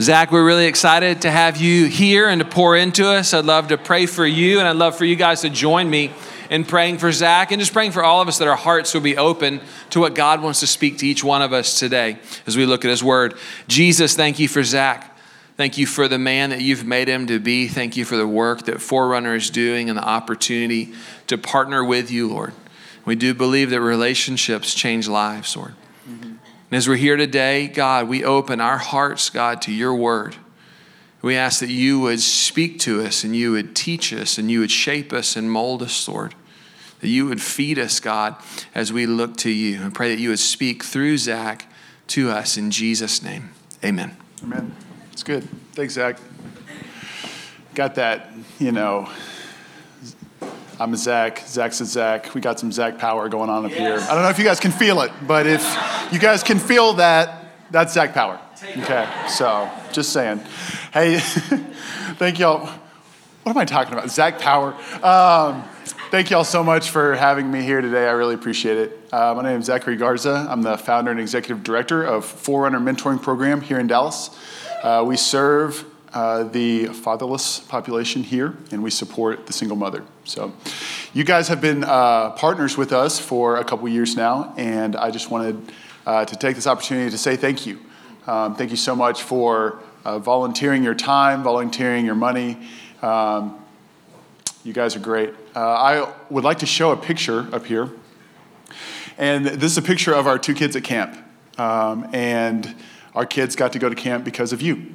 Zach, we're really excited to have you here and to pour into us. I'd love to pray for you, and I'd love for you guys to join me in praying for Zach and just praying for all of us that our hearts will be open to what God wants to speak to each one of us today as we look at His Word. Jesus, thank you for Zach. Thank you for the man that you've made him to be. Thank you for the work that Forerunner is doing and the opportunity to partner with you, Lord. We do believe that relationships change lives, Lord. And as we're here today, God, we open our hearts, God, to your word. We ask that you would speak to us and you would teach us and you would shape us and mold us, Lord. That you would feed us, God, as we look to you. And pray that you would speak through Zach to us in Jesus' name. Amen. Amen. It's good. Thanks, Zach. Got that, you know, I'm a Zach. Zach's a Zach. We got some Zach power going on up yes. here. I don't know if you guys can feel it, but if you guys can feel that, that's Zach power. Okay, so just saying. Hey, thank y'all. What am I talking about? Zach power. Um, thank y'all so much for having me here today. I really appreciate it. Uh, my name is Zachary Garza. I'm the founder and executive director of Forerunner Mentoring Program here in Dallas. Uh, we serve uh, the fatherless population here, and we support the single mother. So, you guys have been uh, partners with us for a couple years now, and I just wanted uh, to take this opportunity to say thank you. Um, thank you so much for uh, volunteering your time, volunteering your money. Um, you guys are great. Uh, I would like to show a picture up here. And this is a picture of our two kids at camp. Um, and our kids got to go to camp because of you.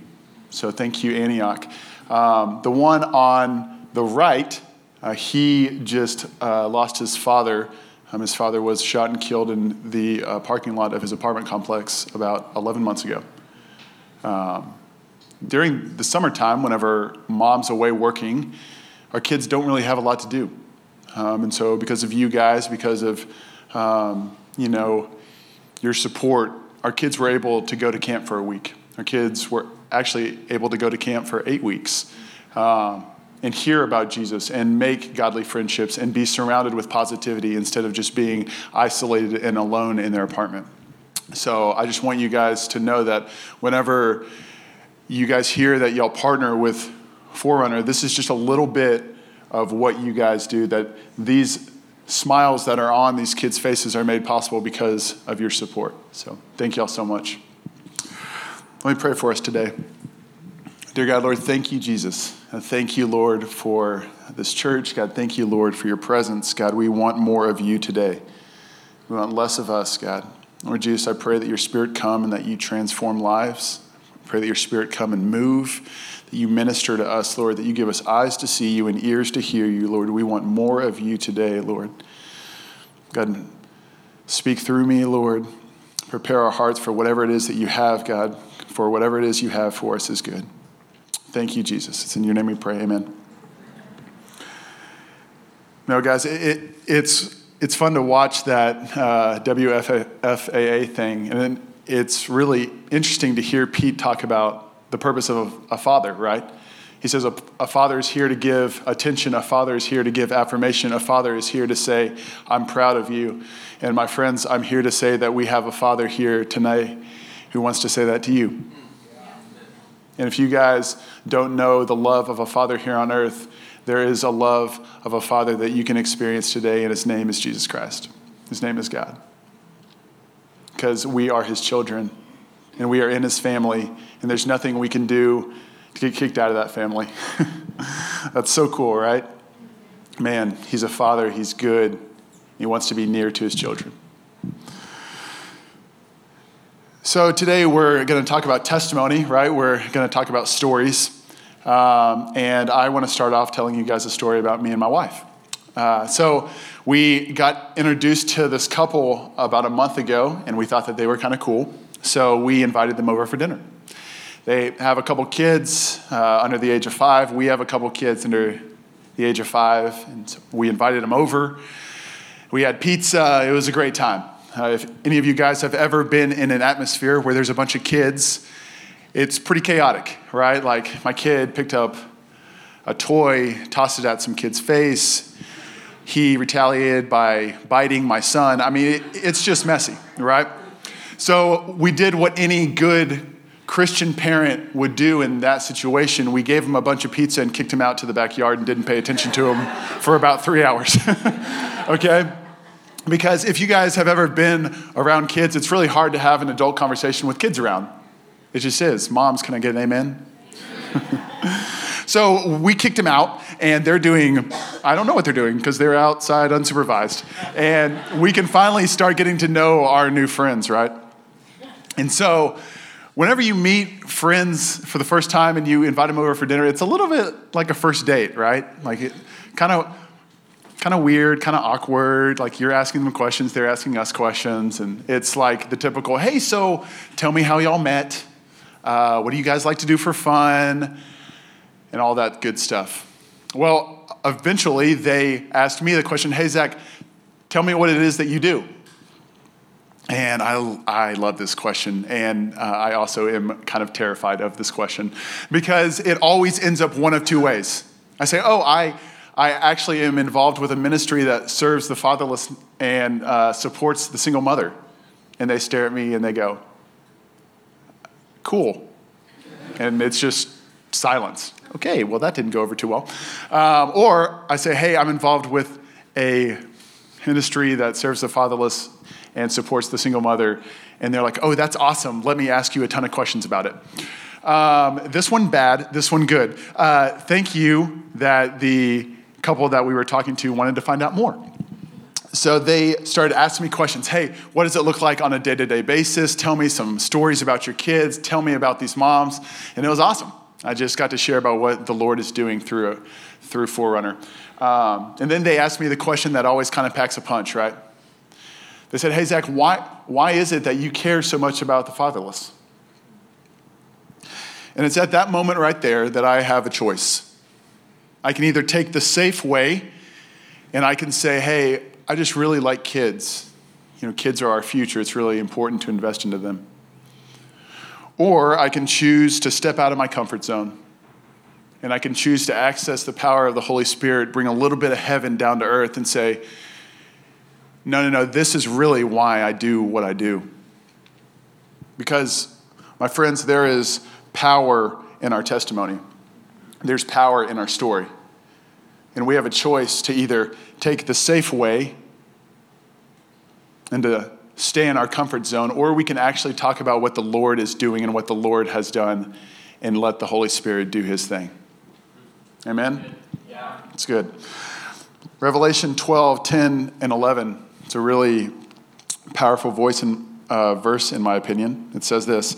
So thank you, Antioch. Um, the one on the right, uh, he just uh, lost his father. Um, his father was shot and killed in the uh, parking lot of his apartment complex about 11 months ago. Um, during the summertime, whenever mom's away working, our kids don't really have a lot to do. Um, and so, because of you guys, because of um, you know your support, our kids were able to go to camp for a week. Our kids were actually able to go to camp for eight weeks um, and hear about Jesus and make godly friendships and be surrounded with positivity instead of just being isolated and alone in their apartment. So I just want you guys to know that whenever you guys hear that y'all partner with Forerunner, this is just a little bit of what you guys do, that these smiles that are on these kids' faces are made possible because of your support. So thank y'all so much. Let me pray for us today. Dear God, Lord, thank you, Jesus. Uh, thank you, Lord, for this church. God, thank you, Lord, for your presence. God, we want more of you today. We want less of us, God. Lord Jesus, I pray that your spirit come and that you transform lives. I pray that your spirit come and move, that you minister to us, Lord, that you give us eyes to see you and ears to hear you, Lord. We want more of you today, Lord. God, speak through me, Lord. Prepare our hearts for whatever it is that you have, God for whatever it is you have for us is good. Thank you, Jesus. It's in your name we pray. Amen. No, guys, it, it, it's, it's fun to watch that uh, WFAA thing. And then it's really interesting to hear Pete talk about the purpose of a, a father, right? He says a, a, father is here to give attention, a father is here to give affirmation, a father is here to say, I'm proud of you. And my friends, I'm here to say that we have a father here tonight who wants to say that to you. And if you guys don't know the love of a father here on earth, there is a love of a father that you can experience today, and his name is Jesus Christ. His name is God. Because we are his children, and we are in his family, and there's nothing we can do to get kicked out of that family. That's so cool, right? Man, he's a father, he's good, he wants to be near to his children. So today we're going to talk about testimony, right? We're going to talk about stories. Um, and I want to start off telling you guys a story about me and my wife. Uh, so we got introduced to this couple about a month ago, and we thought that they were kind of cool. So we invited them over for dinner. They have a couple kids uh, under the age of five. We have a couple kids under the age of five, and so we invited them over. We had pizza. It was a great time. Uh, if any of you guys have ever been in an atmosphere where there's a bunch of kids, it's pretty chaotic, right? Like my kid picked up a toy, tossed it at some kid's face. He retaliated by biting my son. I mean, it, it's just messy, right? So we did what any good Christian parent would do in that situation, we gave him a bunch of pizza and kicked him out to the backyard and didn't pay attention to him for about three hours. okay? Because if you guys have ever been around kids, it's really hard to have an adult conversation with kids around. It just is. Moms, can I get an amen? so we kicked him out, and they're doing, I don't know what they're doing because they're outside unsupervised. And we can finally start getting to know our new friends, right? And so whenever you meet friends for the first time and you invite them over for dinner, it's a little bit like a first date, right? Like it kind of kind of weird, kind of awkward. Like you're asking them questions, they're asking us questions, and it's like the typical, "Hey, so tell me how y'all met. Uh, what do you guys like to do for fun?" And all that good stuff. Well, eventually they asked me the question, "Hey, Zach, tell me what it is that you do." And I, I love this question. And uh, I also am kind of terrified of this question because it always ends up one of two ways. I say, oh, I, I actually am involved with a ministry that serves the fatherless and uh, supports the single mother. And they stare at me and they go, cool. And it's just silence. Okay, well, that didn't go over too well. Um, or I say, hey, I'm involved with a ministry that serves the fatherless and supports the single mother. And they're like, oh, that's awesome. Let me ask you a ton of questions about it. Um, this one bad, this one good. Uh, thank you that the couple that we were talking to wanted to find out more. So they started asking me questions. Hey, what does it look like on a day to day basis? Tell me some stories about your kids. Tell me about these moms. And it was awesome. I just got to share about what the Lord is doing through, through Forerunner. Um, and then they asked me the question that always kind of packs a punch, right? They said, Hey, Zach, why, why is it that you care so much about the fatherless? And it's at that moment right there that I have a choice. I can either take the safe way and I can say, Hey, I just really like kids. You know, kids are our future. It's really important to invest into them. Or I can choose to step out of my comfort zone and I can choose to access the power of the Holy Spirit, bring a little bit of heaven down to earth, and say, no, no, no, this is really why I do what I do. Because, my friends, there is power in our testimony, there's power in our story. And we have a choice to either take the safe way and to stay in our comfort zone, or we can actually talk about what the Lord is doing and what the Lord has done and let the Holy Spirit do his thing. Amen? Yeah. It's good. Revelation 12, 10, and 11 it's a really powerful voice and uh, verse, in my opinion. It says this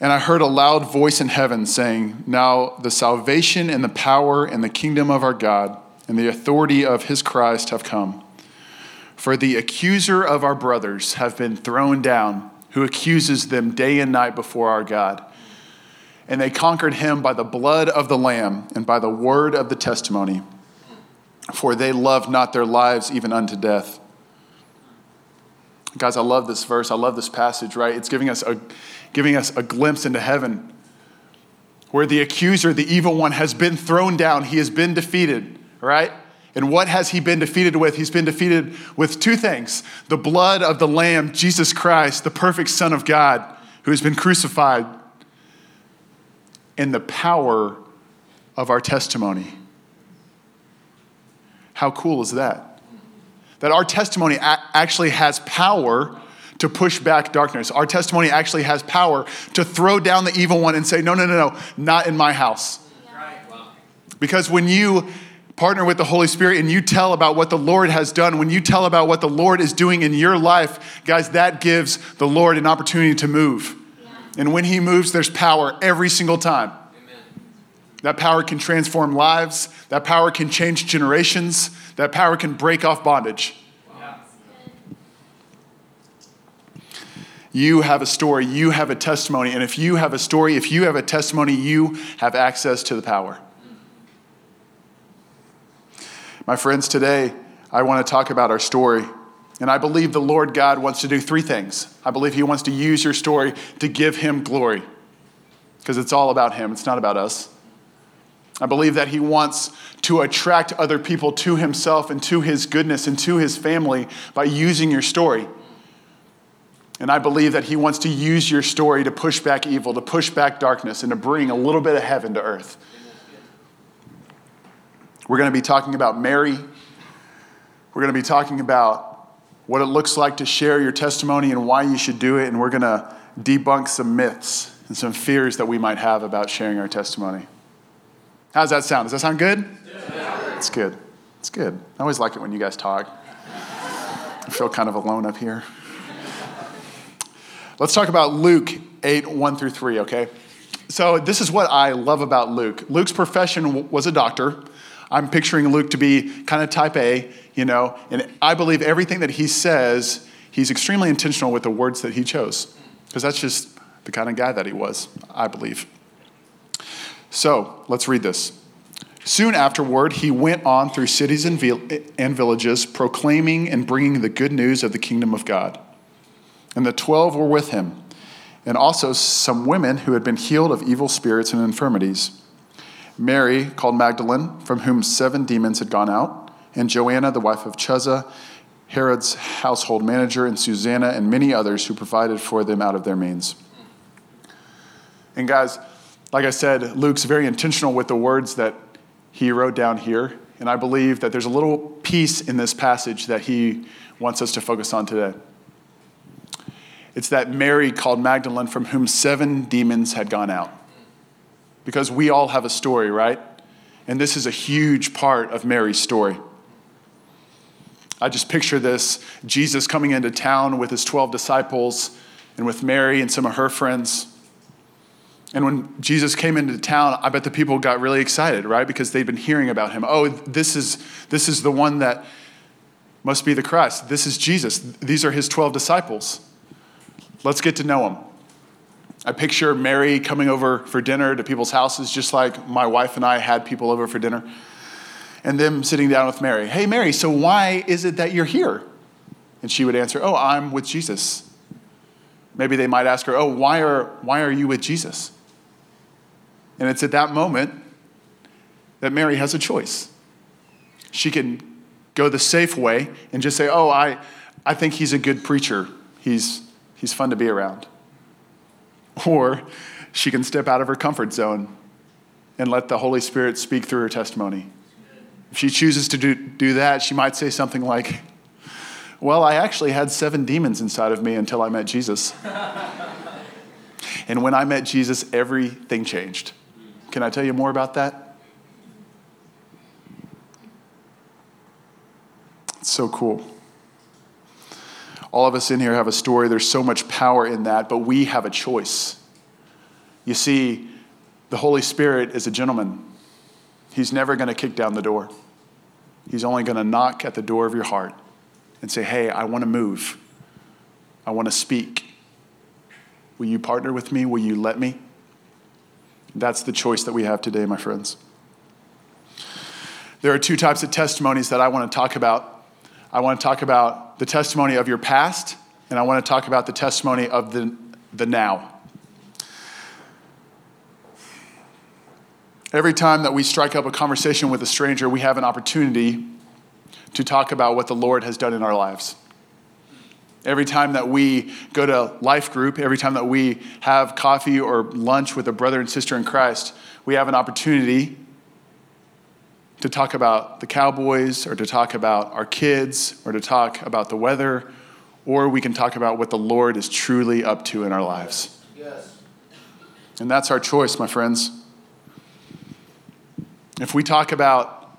And I heard a loud voice in heaven saying, Now the salvation and the power and the kingdom of our God and the authority of his Christ have come. For the accuser of our brothers have been thrown down, who accuses them day and night before our God. And they conquered him by the blood of the Lamb and by the word of the testimony, for they loved not their lives even unto death. Guys, I love this verse. I love this passage, right? It's giving us a, giving us a glimpse into heaven where the accuser, the evil one, has been thrown down. He has been defeated, right? And what has he been defeated with? He's been defeated with two things the blood of the Lamb, Jesus Christ, the perfect Son of God, who has been crucified, and the power of our testimony. How cool is that? that our testimony actually has power to push back darkness. Our testimony actually has power to throw down the evil one and say, no, no, no, no, not in my house. Because when you partner with the Holy Spirit and you tell about what the Lord has done, when you tell about what the Lord is doing in your life, guys, that gives the Lord an opportunity to move. And when He moves, there's power every single time. That power can transform lives. That power can change generations. That power can break off bondage. You have a story, you have a testimony, and if you have a story, if you have a testimony, you have access to the power. My friends, today I want to talk about our story. And I believe the Lord God wants to do three things. I believe He wants to use your story to give Him glory, because it's all about Him, it's not about us. I believe that he wants to attract other people to himself and to his goodness and to his family by using your story. And I believe that He wants to use your story to push back evil, to push back darkness, and to bring a little bit of heaven to earth. We're going to be talking about Mary. We're going to be talking about what it looks like to share your testimony and why you should do it. And we're going to debunk some myths and some fears that we might have about sharing our testimony. How does that sound? Does that sound good? Yeah. It's good. It's good. I always like it when you guys talk. I feel kind of alone up here. Let's talk about Luke 8, 1 through 3, okay? So, this is what I love about Luke. Luke's profession was a doctor. I'm picturing Luke to be kind of type A, you know, and I believe everything that he says, he's extremely intentional with the words that he chose, because that's just the kind of guy that he was, I believe. So, let's read this. Soon afterward, he went on through cities and, and villages, proclaiming and bringing the good news of the kingdom of God. And the twelve were with him, and also some women who had been healed of evil spirits and infirmities. Mary, called Magdalene, from whom seven demons had gone out, and Joanna, the wife of Chuza, Herod's household manager, and Susanna, and many others who provided for them out of their means. And guys, like I said, Luke's very intentional with the words that he wrote down here. And I believe that there's a little piece in this passage that he wants us to focus on today. It's that Mary called Magdalene, from whom seven demons had gone out. Because we all have a story, right? And this is a huge part of Mary's story. I just picture this Jesus coming into town with his 12 disciples and with Mary and some of her friends. And when Jesus came into town, I bet the people got really excited, right? Because they'd been hearing about him. Oh, this is, this is the one that must be the Christ. This is Jesus. These are his 12 disciples. Let's get to know him. I picture Mary coming over for dinner to people's houses, just like my wife and I had people over for dinner. And them sitting down with Mary. Hey, Mary, so why is it that you're here? And she would answer, Oh, I'm with Jesus. Maybe they might ask her, Oh, why are, why are you with Jesus? And it's at that moment that Mary has a choice. She can go the safe way and just say, Oh, I, I think he's a good preacher. He's, he's fun to be around. Or she can step out of her comfort zone and let the Holy Spirit speak through her testimony. If she chooses to do, do that, she might say something like, Well, I actually had seven demons inside of me until I met Jesus. and when I met Jesus, everything changed. Can I tell you more about that? It's so cool. All of us in here have a story. There's so much power in that, but we have a choice. You see, the Holy Spirit is a gentleman. He's never going to kick down the door. He's only going to knock at the door of your heart and say, Hey, I want to move. I want to speak. Will you partner with me? Will you let me? That's the choice that we have today, my friends. There are two types of testimonies that I want to talk about. I want to talk about the testimony of your past, and I want to talk about the testimony of the, the now. Every time that we strike up a conversation with a stranger, we have an opportunity to talk about what the Lord has done in our lives. Every time that we go to life group, every time that we have coffee or lunch with a brother and sister in Christ, we have an opportunity to talk about the Cowboys or to talk about our kids or to talk about the weather, or we can talk about what the Lord is truly up to in our lives. Yes. And that's our choice, my friends. If we talk about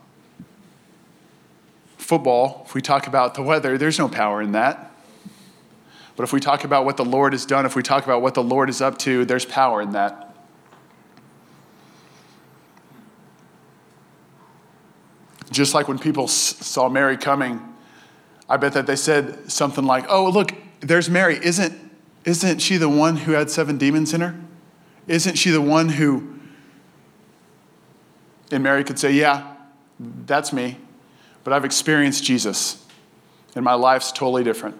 football, if we talk about the weather, there's no power in that. But if we talk about what the Lord has done, if we talk about what the Lord is up to, there's power in that. Just like when people saw Mary coming, I bet that they said something like, Oh, look, there's Mary. Isn't, isn't she the one who had seven demons in her? Isn't she the one who. And Mary could say, Yeah, that's me. But I've experienced Jesus, and my life's totally different.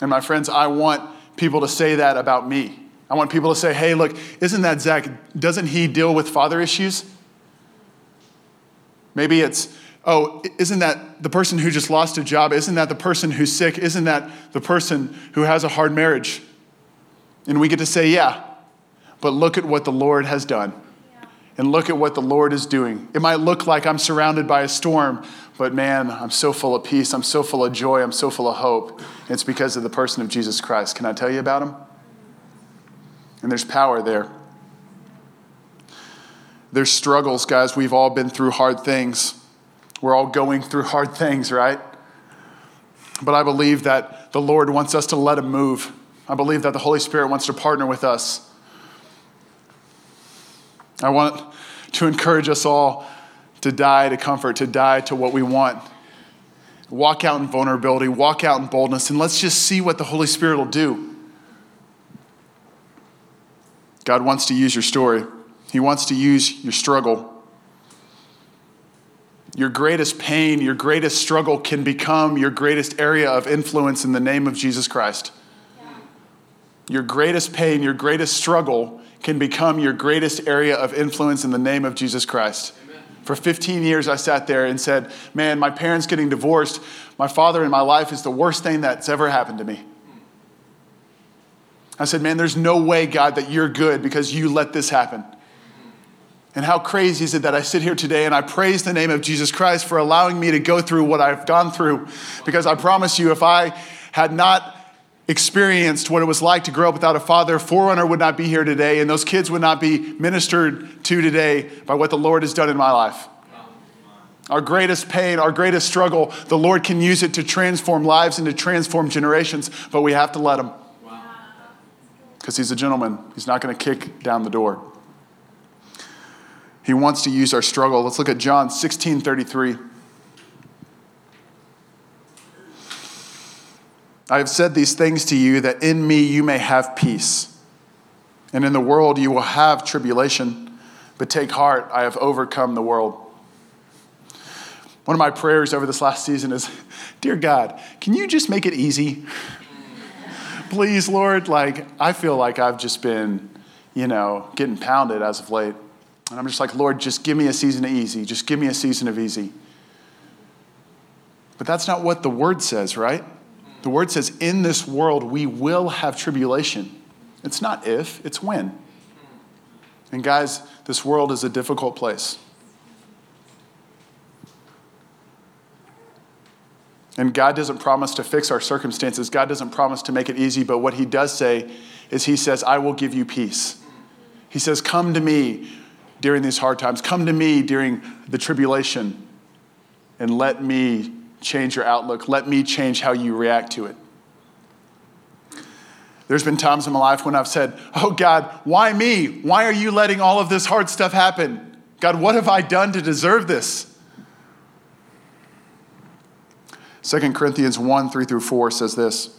And my friends, I want people to say that about me. I want people to say, hey, look, isn't that Zach? Doesn't he deal with father issues? Maybe it's oh, isn't that the person who just lost a job? Isn't that the person who's sick? Isn't that the person who has a hard marriage? And we get to say, yeah, but look at what the Lord has done. And look at what the Lord is doing. It might look like I'm surrounded by a storm, but man, I'm so full of peace. I'm so full of joy. I'm so full of hope. It's because of the person of Jesus Christ. Can I tell you about him? And there's power there. There's struggles, guys. We've all been through hard things. We're all going through hard things, right? But I believe that the Lord wants us to let Him move. I believe that the Holy Spirit wants to partner with us. I want to encourage us all to die to comfort, to die to what we want. Walk out in vulnerability, walk out in boldness, and let's just see what the Holy Spirit will do. God wants to use your story. He wants to use your struggle. Your greatest pain, your greatest struggle can become your greatest area of influence in the name of Jesus Christ. Your greatest pain, your greatest struggle can become your greatest area of influence in the name of Jesus Christ. Amen. For 15 years, I sat there and said, Man, my parents getting divorced, my father in my life is the worst thing that's ever happened to me. I said, Man, there's no way, God, that you're good because you let this happen. And how crazy is it that I sit here today and I praise the name of Jesus Christ for allowing me to go through what I've gone through? Because I promise you, if I had not experienced what it was like to grow up without a father, Forerunner would not be here today, and those kids would not be ministered to today by what the Lord has done in my life. Our greatest pain, our greatest struggle, the Lord can use it to transform lives and to transform generations, but we have to let Him. Because He's a gentleman, He's not going to kick down the door. He wants to use our struggle. Let's look at John 16 33. I have said these things to you that in me you may have peace. And in the world you will have tribulation, but take heart, I have overcome the world. One of my prayers over this last season is Dear God, can you just make it easy? Please, Lord, like, I feel like I've just been, you know, getting pounded as of late. And I'm just like, Lord, just give me a season of easy. Just give me a season of easy. But that's not what the word says, right? The word says, in this world we will have tribulation. It's not if, it's when. And guys, this world is a difficult place. And God doesn't promise to fix our circumstances. God doesn't promise to make it easy, but what He does say is He says, I will give you peace. He says, Come to me during these hard times. Come to me during the tribulation and let me change your outlook. Let me change how you react to it. There's been times in my life when I've said, Oh God, why me? Why are you letting all of this hard stuff happen? God, what have I done to deserve this? 2 Corinthians 1 3 through 4 says this.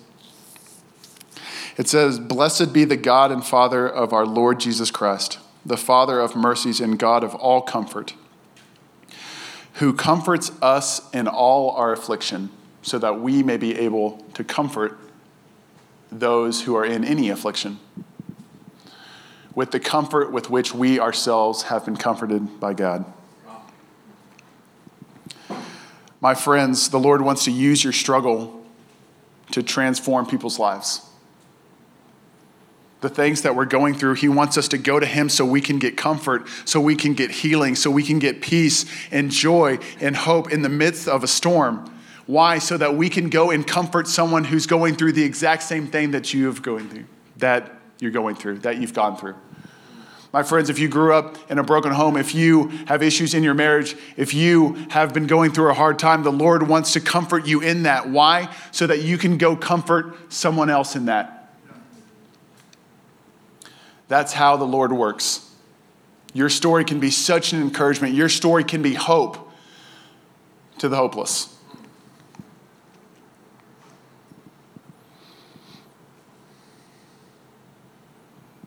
It says, Blessed be the God and Father of our Lord Jesus Christ, the Father of mercies and God of all comfort who comforts us in all our affliction, so that we may be able to comfort those who are in any affliction with the comfort with which we ourselves have been comforted by God. My friends, the Lord wants to use your struggle to transform people's lives the things that we're going through. He wants us to go to Him so we can get comfort, so we can get healing, so we can get peace and joy and hope in the midst of a storm. Why? So that we can go and comfort someone who's going through the exact same thing that you have going through, that you're going through, that you've gone through. My friends, if you grew up in a broken home, if you have issues in your marriage, if you have been going through a hard time, the Lord wants to comfort you in that. Why? So that you can go comfort someone else in that. That's how the Lord works. Your story can be such an encouragement. Your story can be hope to the hopeless.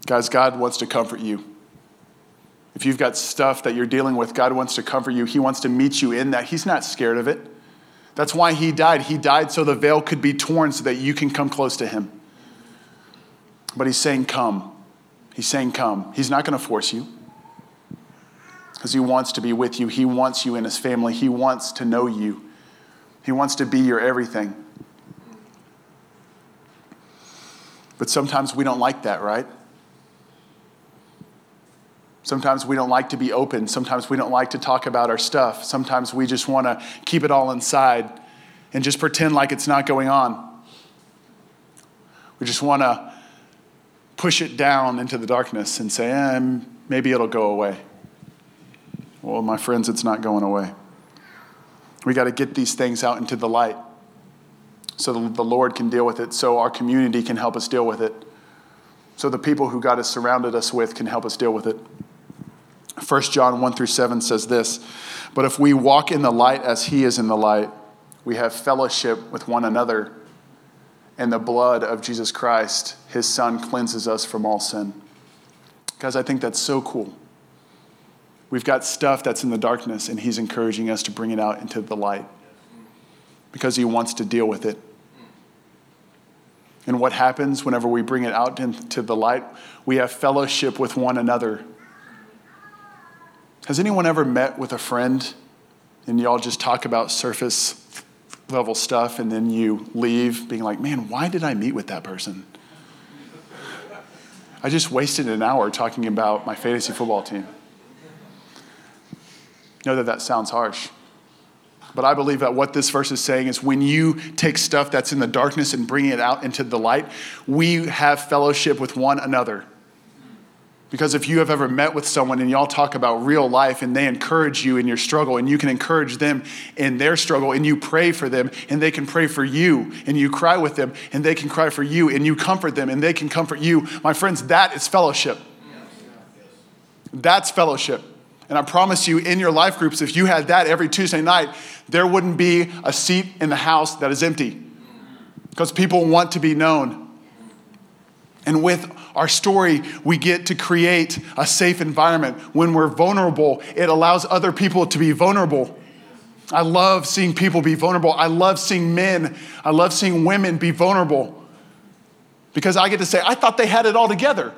Guys, God wants to comfort you. If you've got stuff that you're dealing with, God wants to comfort you. He wants to meet you in that. He's not scared of it. That's why He died. He died so the veil could be torn so that you can come close to Him. But He's saying, Come. He's saying, Come. He's not going to force you. because He wants to be with you. He wants you in His family. He wants to know you. He wants to be your everything. But sometimes we don't like that, right? Sometimes we don't like to be open. Sometimes we don't like to talk about our stuff. Sometimes we just want to keep it all inside and just pretend like it's not going on. We just want to push it down into the darkness and say, eh, maybe it'll go away. Well, my friends, it's not going away. We got to get these things out into the light so the Lord can deal with it, so our community can help us deal with it, so the people who God has surrounded us with can help us deal with it. 1 John 1 through 7 says this But if we walk in the light as he is in the light, we have fellowship with one another, and the blood of Jesus Christ, his son, cleanses us from all sin. Guys, I think that's so cool. We've got stuff that's in the darkness, and he's encouraging us to bring it out into the light because he wants to deal with it. And what happens whenever we bring it out into the light? We have fellowship with one another. Has anyone ever met with a friend and y'all just talk about surface level stuff and then you leave being like, man, why did I meet with that person? I just wasted an hour talking about my fantasy football team. Know that that sounds harsh. But I believe that what this verse is saying is when you take stuff that's in the darkness and bring it out into the light, we have fellowship with one another. Because if you have ever met with someone and y'all talk about real life and they encourage you in your struggle and you can encourage them in their struggle and you pray for them and they can pray for you and you cry with them and they can cry for you and you comfort them and they can comfort you, my friends, that is fellowship. That's fellowship. And I promise you, in your life groups, if you had that every Tuesday night, there wouldn't be a seat in the house that is empty because people want to be known. And with our story, we get to create a safe environment. When we're vulnerable, it allows other people to be vulnerable. I love seeing people be vulnerable. I love seeing men, I love seeing women be vulnerable because I get to say, I thought they had it all together,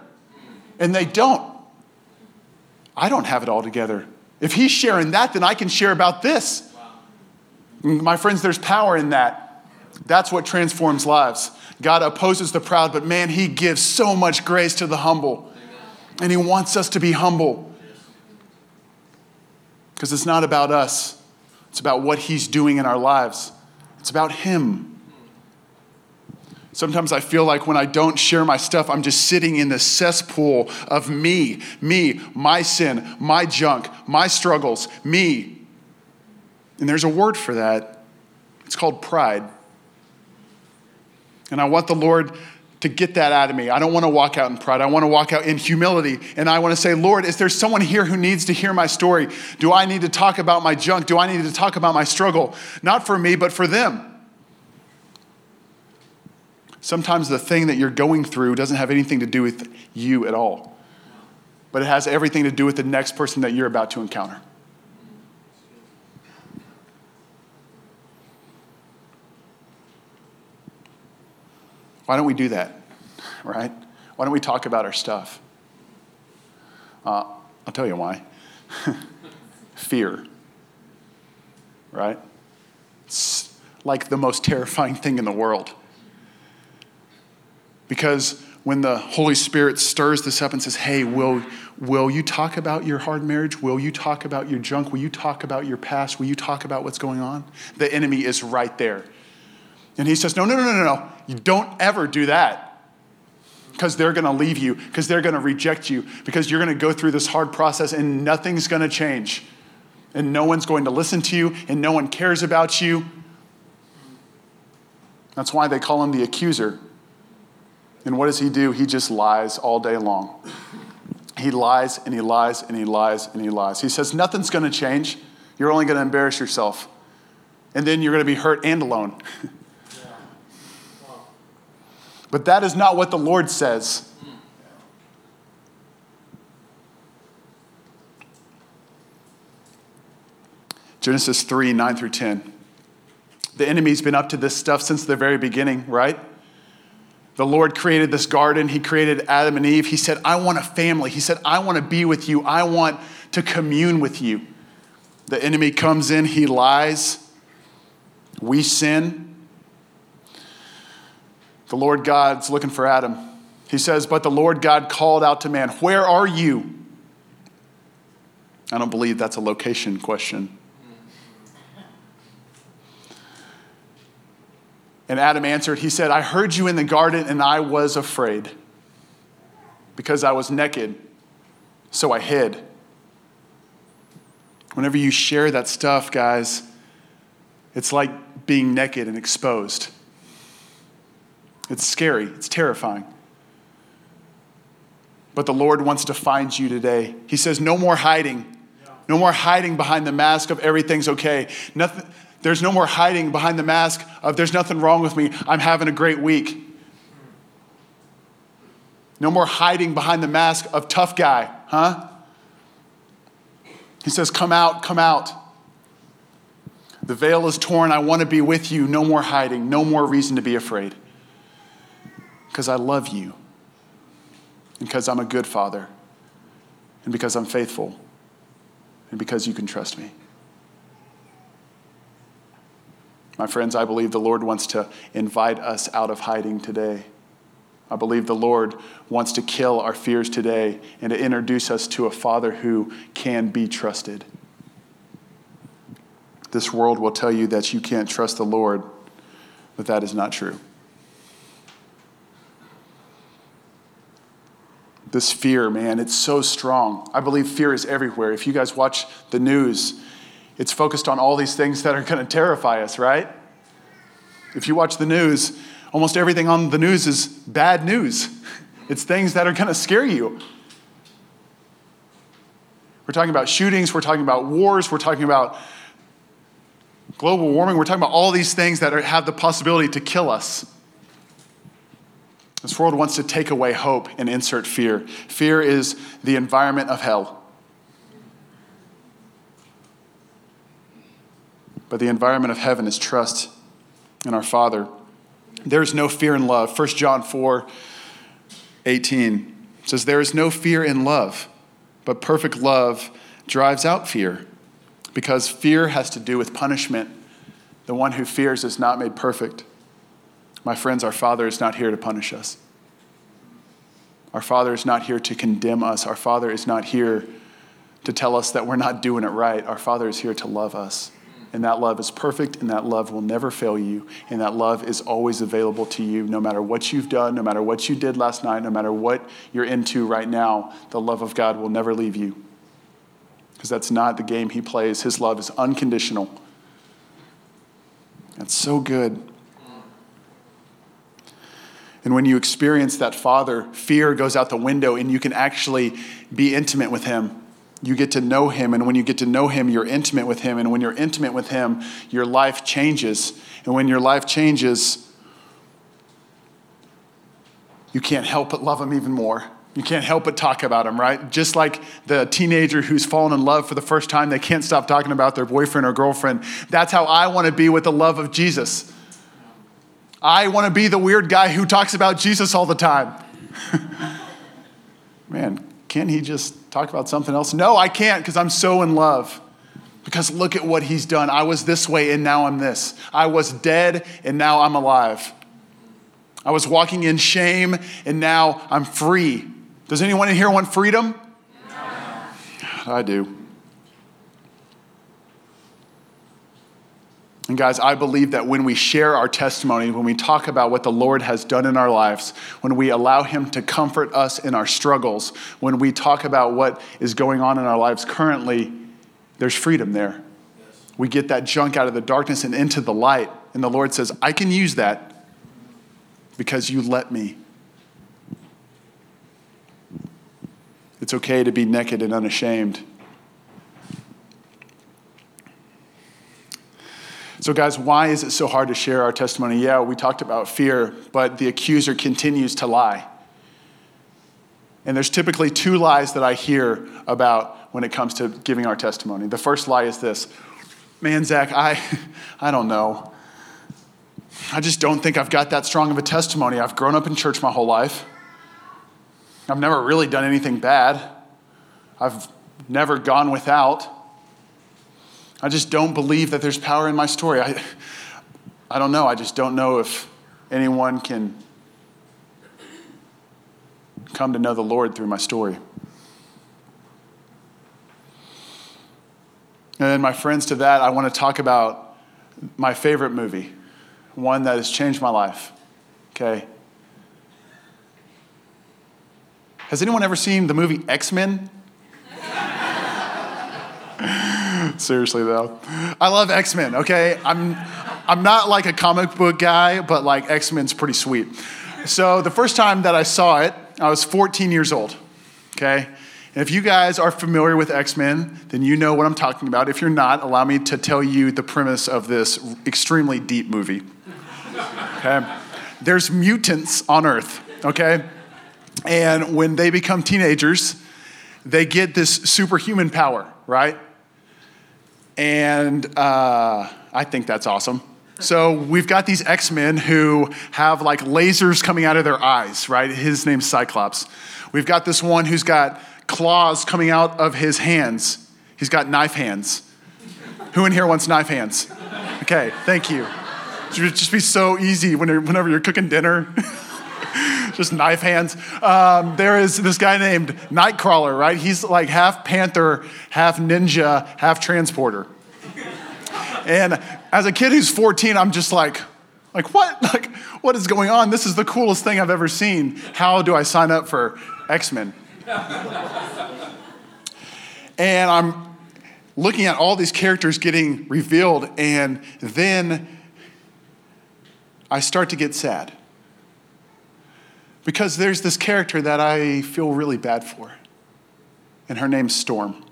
and they don't. I don't have it all together. If he's sharing that, then I can share about this. My friends, there's power in that. That's what transforms lives. God opposes the proud, but man, he gives so much grace to the humble. And he wants us to be humble. Because it's not about us, it's about what he's doing in our lives, it's about him. Sometimes I feel like when I don't share my stuff, I'm just sitting in the cesspool of me, me, my sin, my junk, my struggles, me. And there's a word for that. It's called pride. And I want the Lord to get that out of me. I don't want to walk out in pride. I want to walk out in humility. And I want to say, Lord, is there someone here who needs to hear my story? Do I need to talk about my junk? Do I need to talk about my struggle? Not for me, but for them. Sometimes the thing that you're going through doesn't have anything to do with you at all, but it has everything to do with the next person that you're about to encounter. Why don't we do that? Right? Why don't we talk about our stuff? Uh, I'll tell you why. Fear. Right? It's like the most terrifying thing in the world. Because when the Holy Spirit stirs this up and says, Hey, will, will you talk about your hard marriage? Will you talk about your junk? Will you talk about your past? Will you talk about what's going on? The enemy is right there. And he says, No, no, no, no, no. You don't ever do that because they're going to leave you, because they're going to reject you, because you're going to go through this hard process and nothing's going to change. And no one's going to listen to you, and no one cares about you. That's why they call him the accuser. And what does he do? He just lies all day long. He lies and he lies and he lies and he lies. He says, Nothing's going to change. You're only going to embarrass yourself. And then you're going to be hurt and alone. But that is not what the Lord says. Genesis 3 9 through 10. The enemy's been up to this stuff since the very beginning, right? The Lord created this garden. He created Adam and Eve. He said, I want a family. He said, I want to be with you. I want to commune with you. The enemy comes in, he lies, we sin. The Lord God's looking for Adam. He says, But the Lord God called out to man, Where are you? I don't believe that's a location question. And Adam answered, He said, I heard you in the garden and I was afraid because I was naked, so I hid. Whenever you share that stuff, guys, it's like being naked and exposed. It's scary, it's terrifying. But the Lord wants to find you today. He says, No more hiding. No more hiding behind the mask of everything's okay. Nothing, there's no more hiding behind the mask of there's nothing wrong with me. I'm having a great week. No more hiding behind the mask of tough guy, huh? He says, Come out, come out. The veil is torn. I want to be with you. No more hiding. No more reason to be afraid. Because I love you. And because I'm a good father. And because I'm faithful. And because you can trust me. My friends, I believe the Lord wants to invite us out of hiding today. I believe the Lord wants to kill our fears today and to introduce us to a Father who can be trusted. This world will tell you that you can't trust the Lord, but that is not true. This fear, man, it's so strong. I believe fear is everywhere. If you guys watch the news, it's focused on all these things that are going to terrify us, right? If you watch the news, almost everything on the news is bad news. It's things that are going to scare you. We're talking about shootings, we're talking about wars, we're talking about global warming, we're talking about all these things that are, have the possibility to kill us. This world wants to take away hope and insert fear. Fear is the environment of hell. But the environment of heaven is trust in our Father. There's no fear in love. 1 John 4 18 says, There is no fear in love, but perfect love drives out fear, because fear has to do with punishment. The one who fears is not made perfect. My friends, our Father is not here to punish us. Our Father is not here to condemn us. Our Father is not here to tell us that we're not doing it right. Our Father is here to love us and that love is perfect, and that love will never fail you, and that love is always available to you no matter what you've done, no matter what you did last night, no matter what you're into right now. The love of God will never leave you because that's not the game He plays. His love is unconditional. That's so good. And when you experience that Father, fear goes out the window, and you can actually be intimate with Him you get to know him, and when you get to know him, you're intimate with him. And when you're intimate with him, your life changes. And when your life changes, you can't help but love him even more. You can't help but talk about him, right? Just like the teenager who's fallen in love for the first time, they can't stop talking about their boyfriend or girlfriend. That's how I want to be with the love of Jesus. I want to be the weird guy who talks about Jesus all the time. Man, can't he just talk about something else? No, I can't because I'm so in love. Because look at what he's done. I was this way and now I'm this. I was dead and now I'm alive. I was walking in shame and now I'm free. Does anyone in here want freedom? No. I do. And guys, I believe that when we share our testimony, when we talk about what the Lord has done in our lives, when we allow Him to comfort us in our struggles, when we talk about what is going on in our lives currently, there's freedom there. We get that junk out of the darkness and into the light. And the Lord says, I can use that because you let me. It's okay to be naked and unashamed. So, guys, why is it so hard to share our testimony? Yeah, we talked about fear, but the accuser continues to lie. And there's typically two lies that I hear about when it comes to giving our testimony. The first lie is this Man, Zach, I, I don't know. I just don't think I've got that strong of a testimony. I've grown up in church my whole life. I've never really done anything bad. I've never gone without. I just don't believe that there's power in my story. I, I don't know. I just don't know if anyone can come to know the Lord through my story. And then, my friends, to that, I want to talk about my favorite movie, one that has changed my life. Okay? Has anyone ever seen the movie X Men? Seriously, though. I love X Men, okay? I'm, I'm not like a comic book guy, but like X Men's pretty sweet. So, the first time that I saw it, I was 14 years old, okay? And if you guys are familiar with X Men, then you know what I'm talking about. If you're not, allow me to tell you the premise of this extremely deep movie. Okay? There's mutants on Earth, okay? And when they become teenagers, they get this superhuman power, right? And uh, I think that's awesome. So we've got these X Men who have like lasers coming out of their eyes, right? His name's Cyclops. We've got this one who's got claws coming out of his hands. He's got knife hands. Who in here wants knife hands? Okay, thank you. It would just be so easy whenever you're cooking dinner. just knife hands. Um, there is this guy named Nightcrawler, right? He's like half panther, half ninja, half transporter. And as a kid who's 14, I'm just like, like what? Like, what is going on? This is the coolest thing I've ever seen. How do I sign up for X-Men? and I'm looking at all these characters getting revealed, and then I start to get sad. Because there's this character that I feel really bad for, and her name's Storm.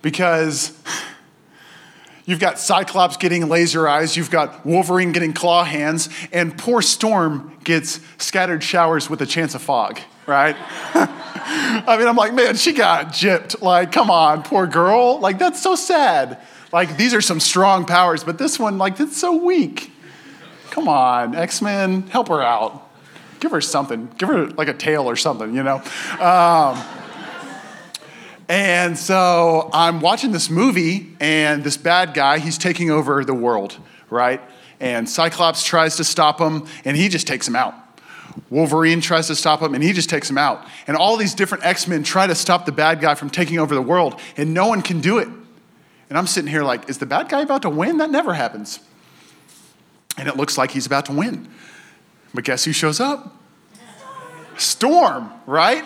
Because You've got Cyclops getting laser eyes. You've got Wolverine getting claw hands. And poor Storm gets scattered showers with a chance of fog, right? I mean, I'm like, man, she got gypped. Like, come on, poor girl. Like, that's so sad. Like, these are some strong powers, but this one, like, it's so weak. Come on, X Men, help her out. Give her something. Give her like a tail or something, you know? Um, and so I'm watching this movie, and this bad guy, he's taking over the world, right? And Cyclops tries to stop him, and he just takes him out. Wolverine tries to stop him, and he just takes him out. And all these different X Men try to stop the bad guy from taking over the world, and no one can do it. And I'm sitting here like, is the bad guy about to win? That never happens. And it looks like he's about to win. But guess who shows up? Storm, right?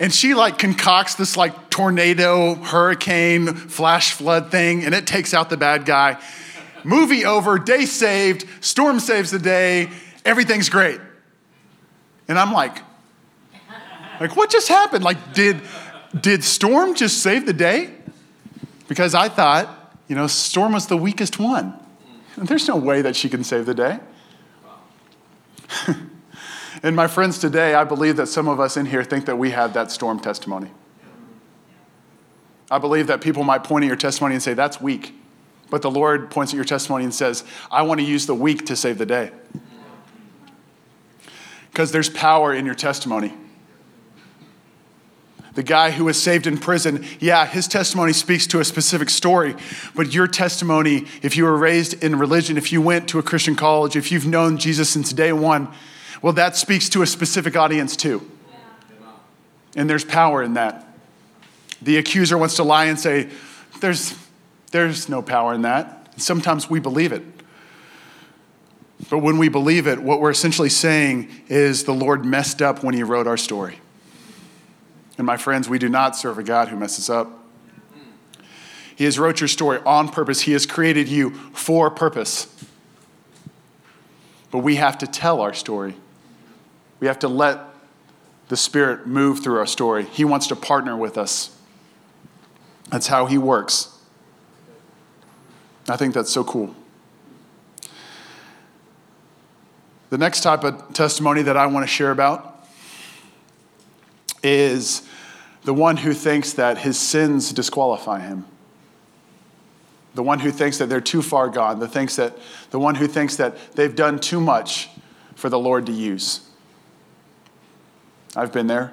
and she like concocts this like tornado, hurricane, flash flood thing, and it takes out the bad guy. Movie over, day saved, storm saves the day, everything's great. And I'm like, like what just happened? Like, did did Storm just save the day? Because I thought, you know, Storm was the weakest one. There's no way that she can save the day. And my friends, today, I believe that some of us in here think that we have that storm testimony. I believe that people might point at your testimony and say, that's weak. But the Lord points at your testimony and says, I want to use the weak to save the day. Because there's power in your testimony. The guy who was saved in prison, yeah, his testimony speaks to a specific story, but your testimony, if you were raised in religion, if you went to a Christian college, if you've known Jesus since day one, well, that speaks to a specific audience too. And there's power in that. The accuser wants to lie and say, there's, there's no power in that. sometimes we believe it. But when we believe it, what we're essentially saying is the Lord messed up when he wrote our story. And my friends, we do not serve a God who messes up. He has wrote your story on purpose. He has created you for purpose. But we have to tell our story. We have to let the Spirit move through our story. He wants to partner with us. That's how He works. I think that's so cool. The next type of testimony that I want to share about is the one who thinks that his sins disqualify him. The one who thinks that they're too far gone, the, thinks that, the one who thinks that they've done too much for the Lord to use. I've been there.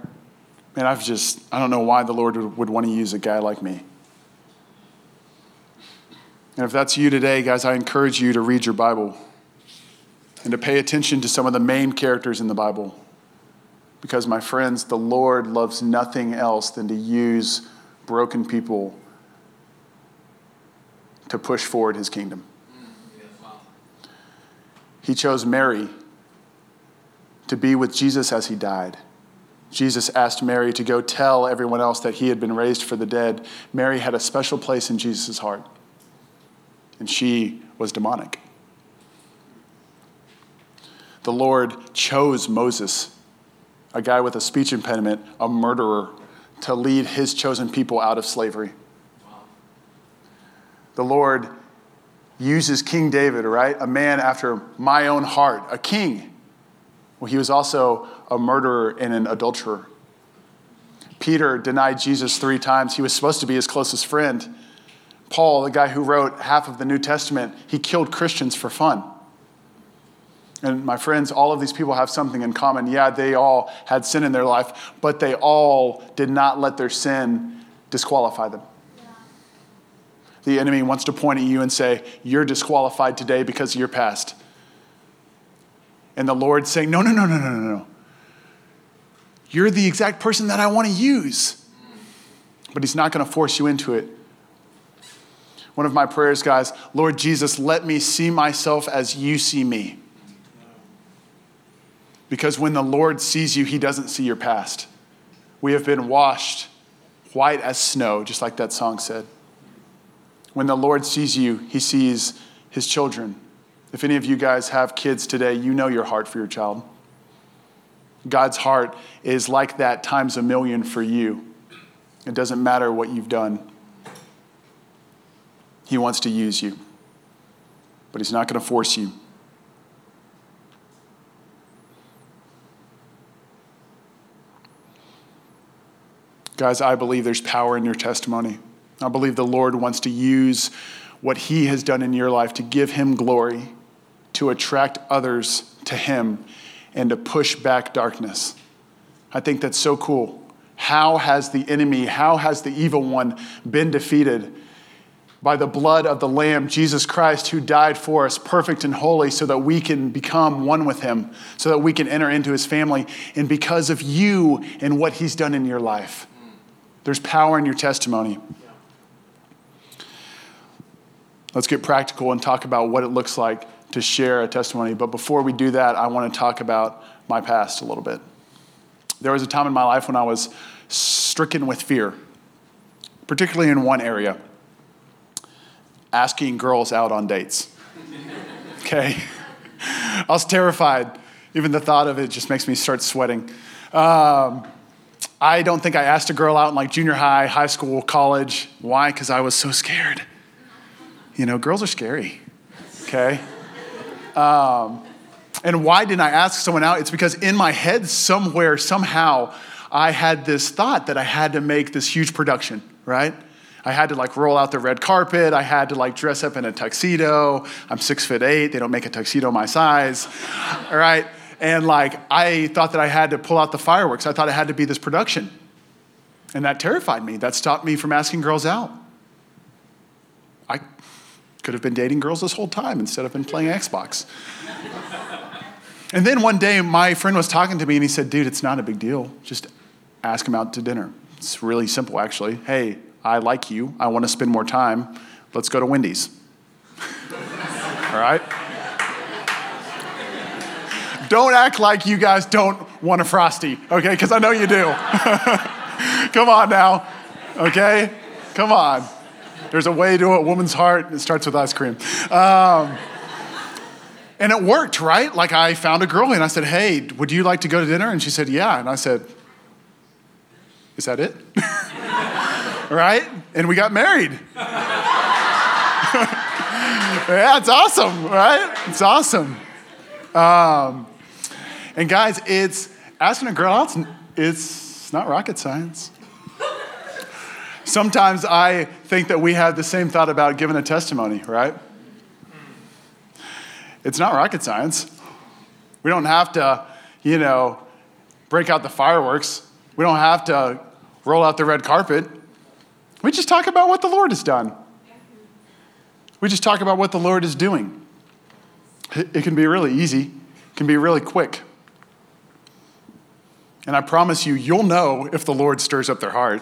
Man, I've just, I don't know why the Lord would want to use a guy like me. And if that's you today, guys, I encourage you to read your Bible and to pay attention to some of the main characters in the Bible. Because, my friends, the Lord loves nothing else than to use broken people to push forward his kingdom. He chose Mary to be with Jesus as he died. Jesus asked Mary to go tell everyone else that he had been raised for the dead. Mary had a special place in Jesus' heart, and she was demonic. The Lord chose Moses, a guy with a speech impediment, a murderer, to lead his chosen people out of slavery. The Lord uses King David, right? A man after my own heart, a king. Well, he was also a murderer and an adulterer. Peter denied Jesus three times. He was supposed to be his closest friend. Paul, the guy who wrote half of the New Testament, he killed Christians for fun. And my friends, all of these people have something in common. Yeah, they all had sin in their life, but they all did not let their sin disqualify them. The enemy wants to point at you and say, You're disqualified today because of your past. And the Lord's saying, No, no, no, no, no, no, no. You're the exact person that I want to use. But He's not going to force you into it. One of my prayers, guys, Lord Jesus, let me see myself as you see me. Because when the Lord sees you, he doesn't see your past. We have been washed white as snow, just like that song said. When the Lord sees you, he sees his children. If any of you guys have kids today, you know your heart for your child. God's heart is like that times a million for you. It doesn't matter what you've done, He wants to use you, but He's not going to force you. Guys, I believe there's power in your testimony. I believe the Lord wants to use what He has done in your life to give Him glory, to attract others to Him, and to push back darkness. I think that's so cool. How has the enemy, how has the evil one been defeated? By the blood of the Lamb, Jesus Christ, who died for us, perfect and holy, so that we can become one with Him, so that we can enter into His family. And because of you and what He's done in your life. There's power in your testimony. Let's get practical and talk about what it looks like to share a testimony. But before we do that, I want to talk about my past a little bit. There was a time in my life when I was stricken with fear, particularly in one area asking girls out on dates. Okay? I was terrified. Even the thought of it just makes me start sweating. Um, I don't think I asked a girl out in like junior high, high school, college. Why? Because I was so scared. You know, girls are scary, okay? Um, and why didn't I ask someone out? It's because in my head, somewhere, somehow, I had this thought that I had to make this huge production, right? I had to like roll out the red carpet. I had to like dress up in a tuxedo. I'm six foot eight. They don't make a tuxedo my size, all right? And like, I thought that I had to pull out the fireworks. I thought it had to be this production. And that terrified me. That stopped me from asking girls out. I could have been dating girls this whole time instead of been playing Xbox. and then one day, my friend was talking to me and he said, Dude, it's not a big deal. Just ask him out to dinner. It's really simple, actually. Hey, I like you. I want to spend more time. Let's go to Wendy's. All right? Don't act like you guys don't want a frosty, okay? Because I know you do. Come on now, okay? Come on. There's a way to a woman's heart. It starts with ice cream. Um, and it worked, right? Like I found a girl and I said, Hey, would you like to go to dinner? And she said, Yeah. And I said, Is that it? right? And we got married. yeah, it's awesome, right? It's awesome. Um, and guys, it's asking a girl out, it's not rocket science. Sometimes I think that we have the same thought about giving a testimony, right? It's not rocket science. We don't have to, you know, break out the fireworks. We don't have to roll out the red carpet. We just talk about what the Lord has done. We just talk about what the Lord is doing. It can be really easy, it can be really quick. And I promise you, you'll know if the Lord stirs up their heart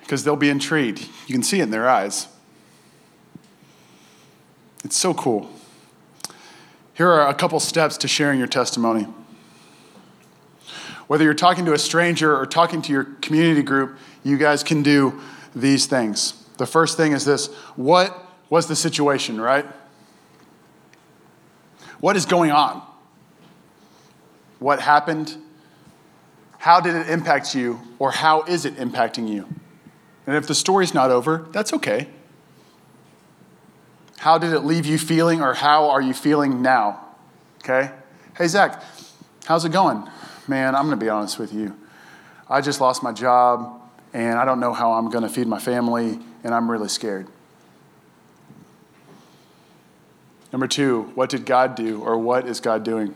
because they'll be intrigued. You can see it in their eyes. It's so cool. Here are a couple steps to sharing your testimony. Whether you're talking to a stranger or talking to your community group, you guys can do these things. The first thing is this what was the situation, right? What is going on? What happened? How did it impact you, or how is it impacting you? And if the story's not over, that's okay. How did it leave you feeling, or how are you feeling now? Okay? Hey, Zach, how's it going? Man, I'm going to be honest with you. I just lost my job, and I don't know how I'm going to feed my family, and I'm really scared. Number two, what did God do, or what is God doing?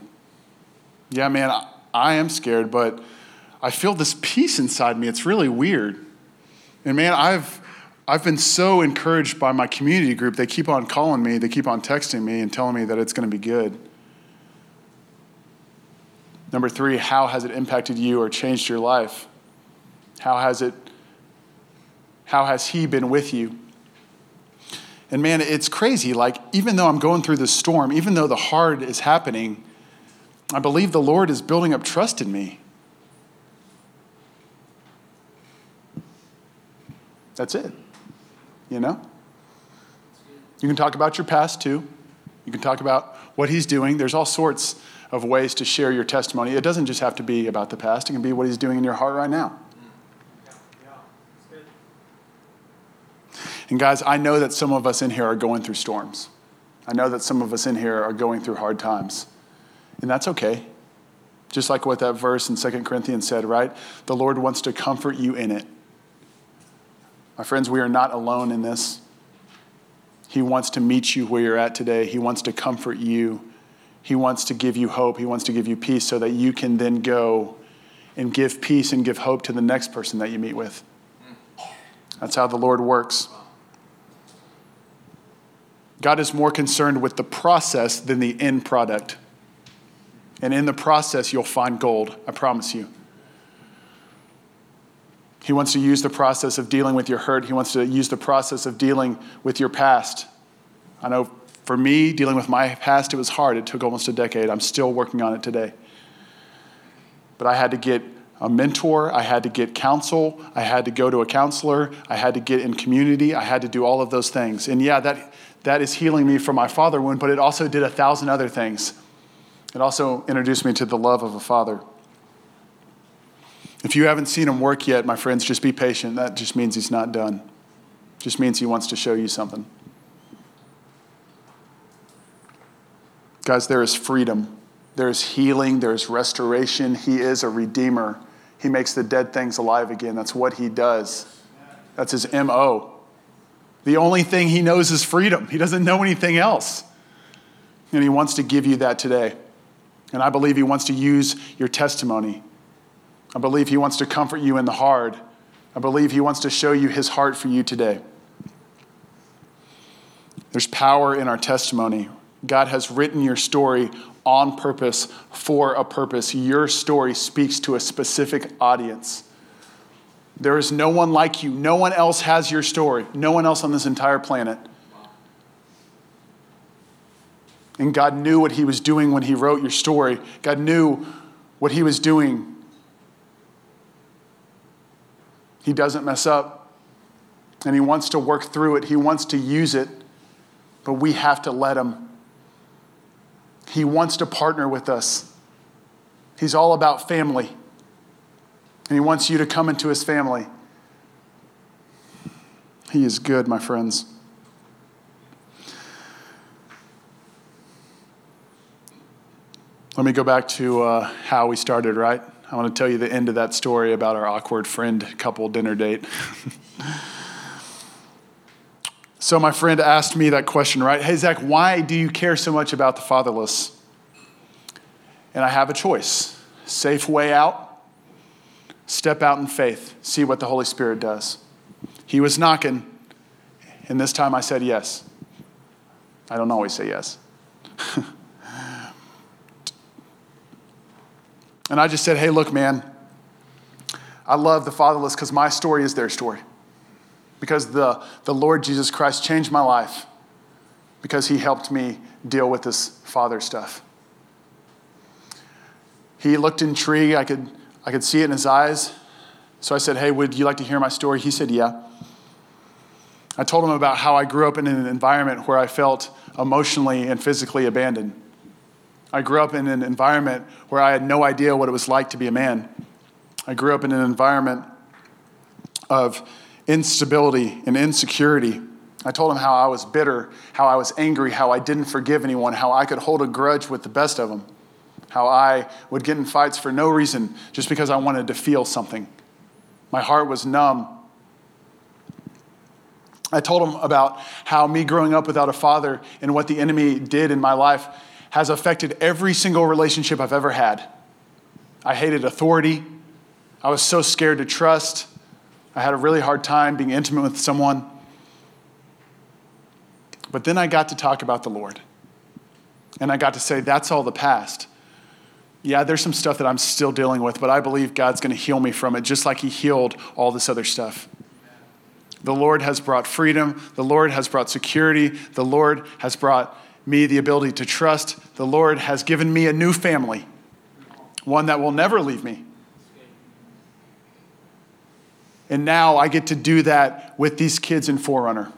Yeah, man, I am scared, but I feel this peace inside me. It's really weird. And man, I've I've been so encouraged by my community group. They keep on calling me, they keep on texting me and telling me that it's going to be good. Number three, how has it impacted you or changed your life? How has it, how has he been with you? And man, it's crazy. Like, even though I'm going through this storm, even though the hard is happening, I believe the Lord is building up trust in me. That's it. You know? You can talk about your past too. You can talk about what he's doing. There's all sorts of ways to share your testimony. It doesn't just have to be about the past, it can be what he's doing in your heart right now. And guys, I know that some of us in here are going through storms. I know that some of us in here are going through hard times. And that's okay. Just like what that verse in 2 Corinthians said, right? The Lord wants to comfort you in it. My friends, we are not alone in this. He wants to meet you where you're at today. He wants to comfort you. He wants to give you hope. He wants to give you peace so that you can then go and give peace and give hope to the next person that you meet with. That's how the Lord works. God is more concerned with the process than the end product. And in the process, you'll find gold, I promise you. He wants to use the process of dealing with your hurt. He wants to use the process of dealing with your past. I know for me, dealing with my past, it was hard. It took almost a decade. I'm still working on it today. But I had to get a mentor, I had to get counsel, I had to go to a counselor, I had to get in community, I had to do all of those things. And yeah, that, that is healing me from my father wound, but it also did a thousand other things. It also introduced me to the love of a father. If you haven't seen him work yet, my friends, just be patient. That just means he's not done. Just means he wants to show you something. Guys, there is freedom. There is healing. There is restoration. He is a redeemer. He makes the dead things alive again. That's what he does. That's his MO. The only thing he knows is freedom. He doesn't know anything else. And he wants to give you that today. And I believe he wants to use your testimony I believe He wants to comfort you in the hard. I believe He wants to show you His heart for you today. There's power in our testimony. God has written your story on purpose for a purpose. Your story speaks to a specific audience. There is no one like you. No one else has your story. No one else on this entire planet. And God knew what He was doing when He wrote your story. God knew what He was doing He doesn't mess up. And He wants to work through it, He wants to use it, but we have to let Him. He wants to partner with us. He's all about family. And He wants you to come into His family. He is good, my friends. Let me go back to uh, how we started, right? I want to tell you the end of that story about our awkward friend couple dinner date. so, my friend asked me that question, right? Hey, Zach, why do you care so much about the fatherless? And I have a choice safe way out step out in faith, see what the Holy Spirit does. He was knocking, and this time I said yes. I don't always say yes. and I just said, hey, look, man, I love the fatherless because my story is their story. Because the, the Lord Jesus Christ changed my life because he helped me deal with this father stuff. He looked intrigued. I could, I could see it in his eyes. So I said, Hey, would you like to hear my story? He said, Yeah. I told him about how I grew up in an environment where I felt emotionally and physically abandoned. I grew up in an environment where I had no idea what it was like to be a man. I grew up in an environment of instability and insecurity. I told him how I was bitter, how I was angry, how I didn't forgive anyone, how I could hold a grudge with the best of them, how I would get in fights for no reason just because I wanted to feel something. My heart was numb. I told him about how me growing up without a father and what the enemy did in my life has affected every single relationship I've ever had. I hated authority. I was so scared to trust. I had a really hard time being intimate with someone. But then I got to talk about the Lord. And I got to say, that's all the past. Yeah, there's some stuff that I'm still dealing with, but I believe God's going to heal me from it, just like He healed all this other stuff. The Lord has brought freedom. The Lord has brought security. The Lord has brought me the ability to trust. The Lord has given me a new family, one that will never leave me. And now I get to do that with these kids in Forerunner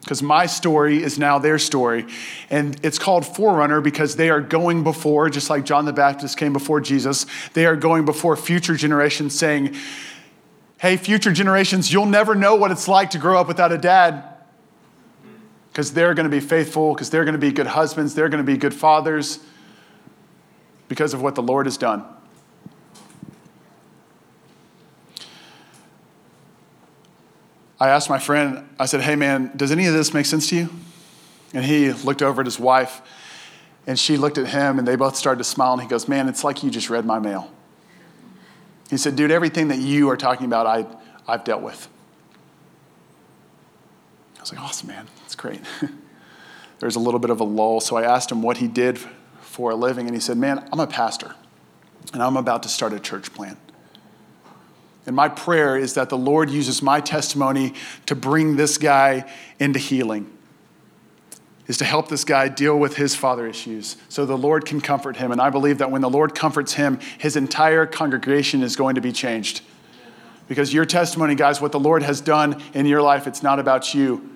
because my story is now their story. And it's called Forerunner because they are going before, just like John the Baptist came before Jesus, they are going before future generations saying, Hey, future generations, you'll never know what it's like to grow up without a dad because they're going to be faithful, because they're going to be good husbands, they're going to be good fathers because of what the Lord has done. I asked my friend, I said, hey man, does any of this make sense to you? And he looked over at his wife, and she looked at him, and they both started to smile. And he goes, man, it's like you just read my mail. He said, dude, everything that you are talking about, I, I've dealt with. I was like, awesome, man. That's great. There's a little bit of a lull. So I asked him what he did for a living, and he said, man, I'm a pastor, and I'm about to start a church plant. And my prayer is that the Lord uses my testimony to bring this guy into healing, is to help this guy deal with his father issues so the Lord can comfort him. And I believe that when the Lord comforts him, his entire congregation is going to be changed. Because your testimony, guys, what the Lord has done in your life, it's not about you.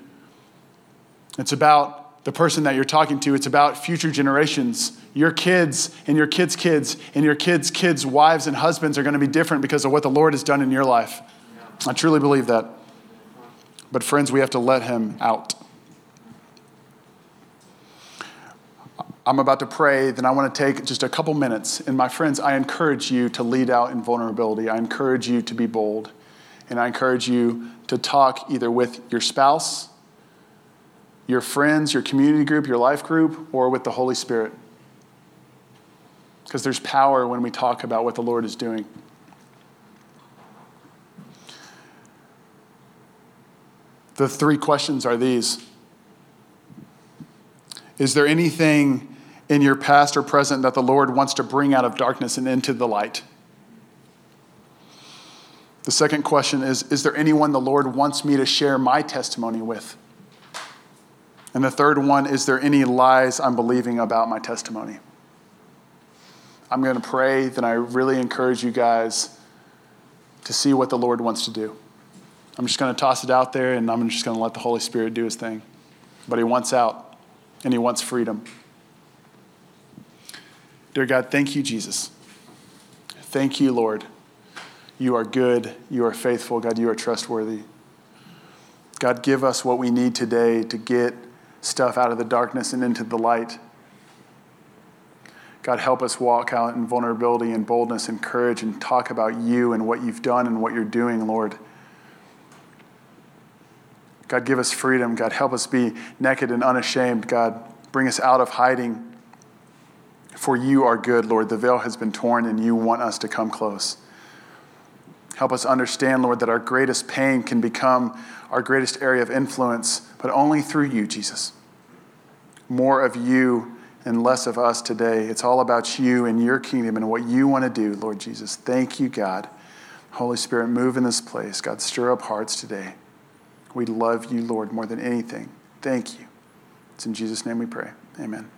It's about the person that you're talking to, it's about future generations your kids and your kids' kids and your kids' kids' wives and husbands are going to be different because of what the Lord has done in your life. I truly believe that. But, friends, we have to let Him out. I'm about to pray, then I want to take just a couple minutes. And, my friends, I encourage you to lead out in vulnerability. I encourage you to be bold. And I encourage you to talk either with your spouse, your friends, your community group, your life group, or with the Holy Spirit because there's power when we talk about what the Lord is doing. The three questions are these Is there anything in your past or present that the Lord wants to bring out of darkness and into the light? The second question is Is there anyone the Lord wants me to share my testimony with? And the third one Is there any lies I'm believing about my testimony? I'm going to pray, then I really encourage you guys to see what the Lord wants to do. I'm just going to toss it out there and I'm just going to let the Holy Spirit do his thing. But he wants out and he wants freedom. Dear God, thank you, Jesus. Thank you, Lord. You are good. You are faithful. God, you are trustworthy. God, give us what we need today to get stuff out of the darkness and into the light. God, help us walk out in vulnerability and boldness and courage and talk about you and what you've done and what you're doing, Lord. God, give us freedom. God, help us be naked and unashamed. God, bring us out of hiding. For you are good, Lord. The veil has been torn and you want us to come close. Help us understand, Lord, that our greatest pain can become our greatest area of influence, but only through you, Jesus. More of you and less of us today. It's all about you and your kingdom and what you want to do, Lord Jesus. Thank you, God. Holy Spirit, move in this place. God, stir up hearts today. We love you, Lord, more than anything. Thank you. It's in Jesus' name we pray. Amen.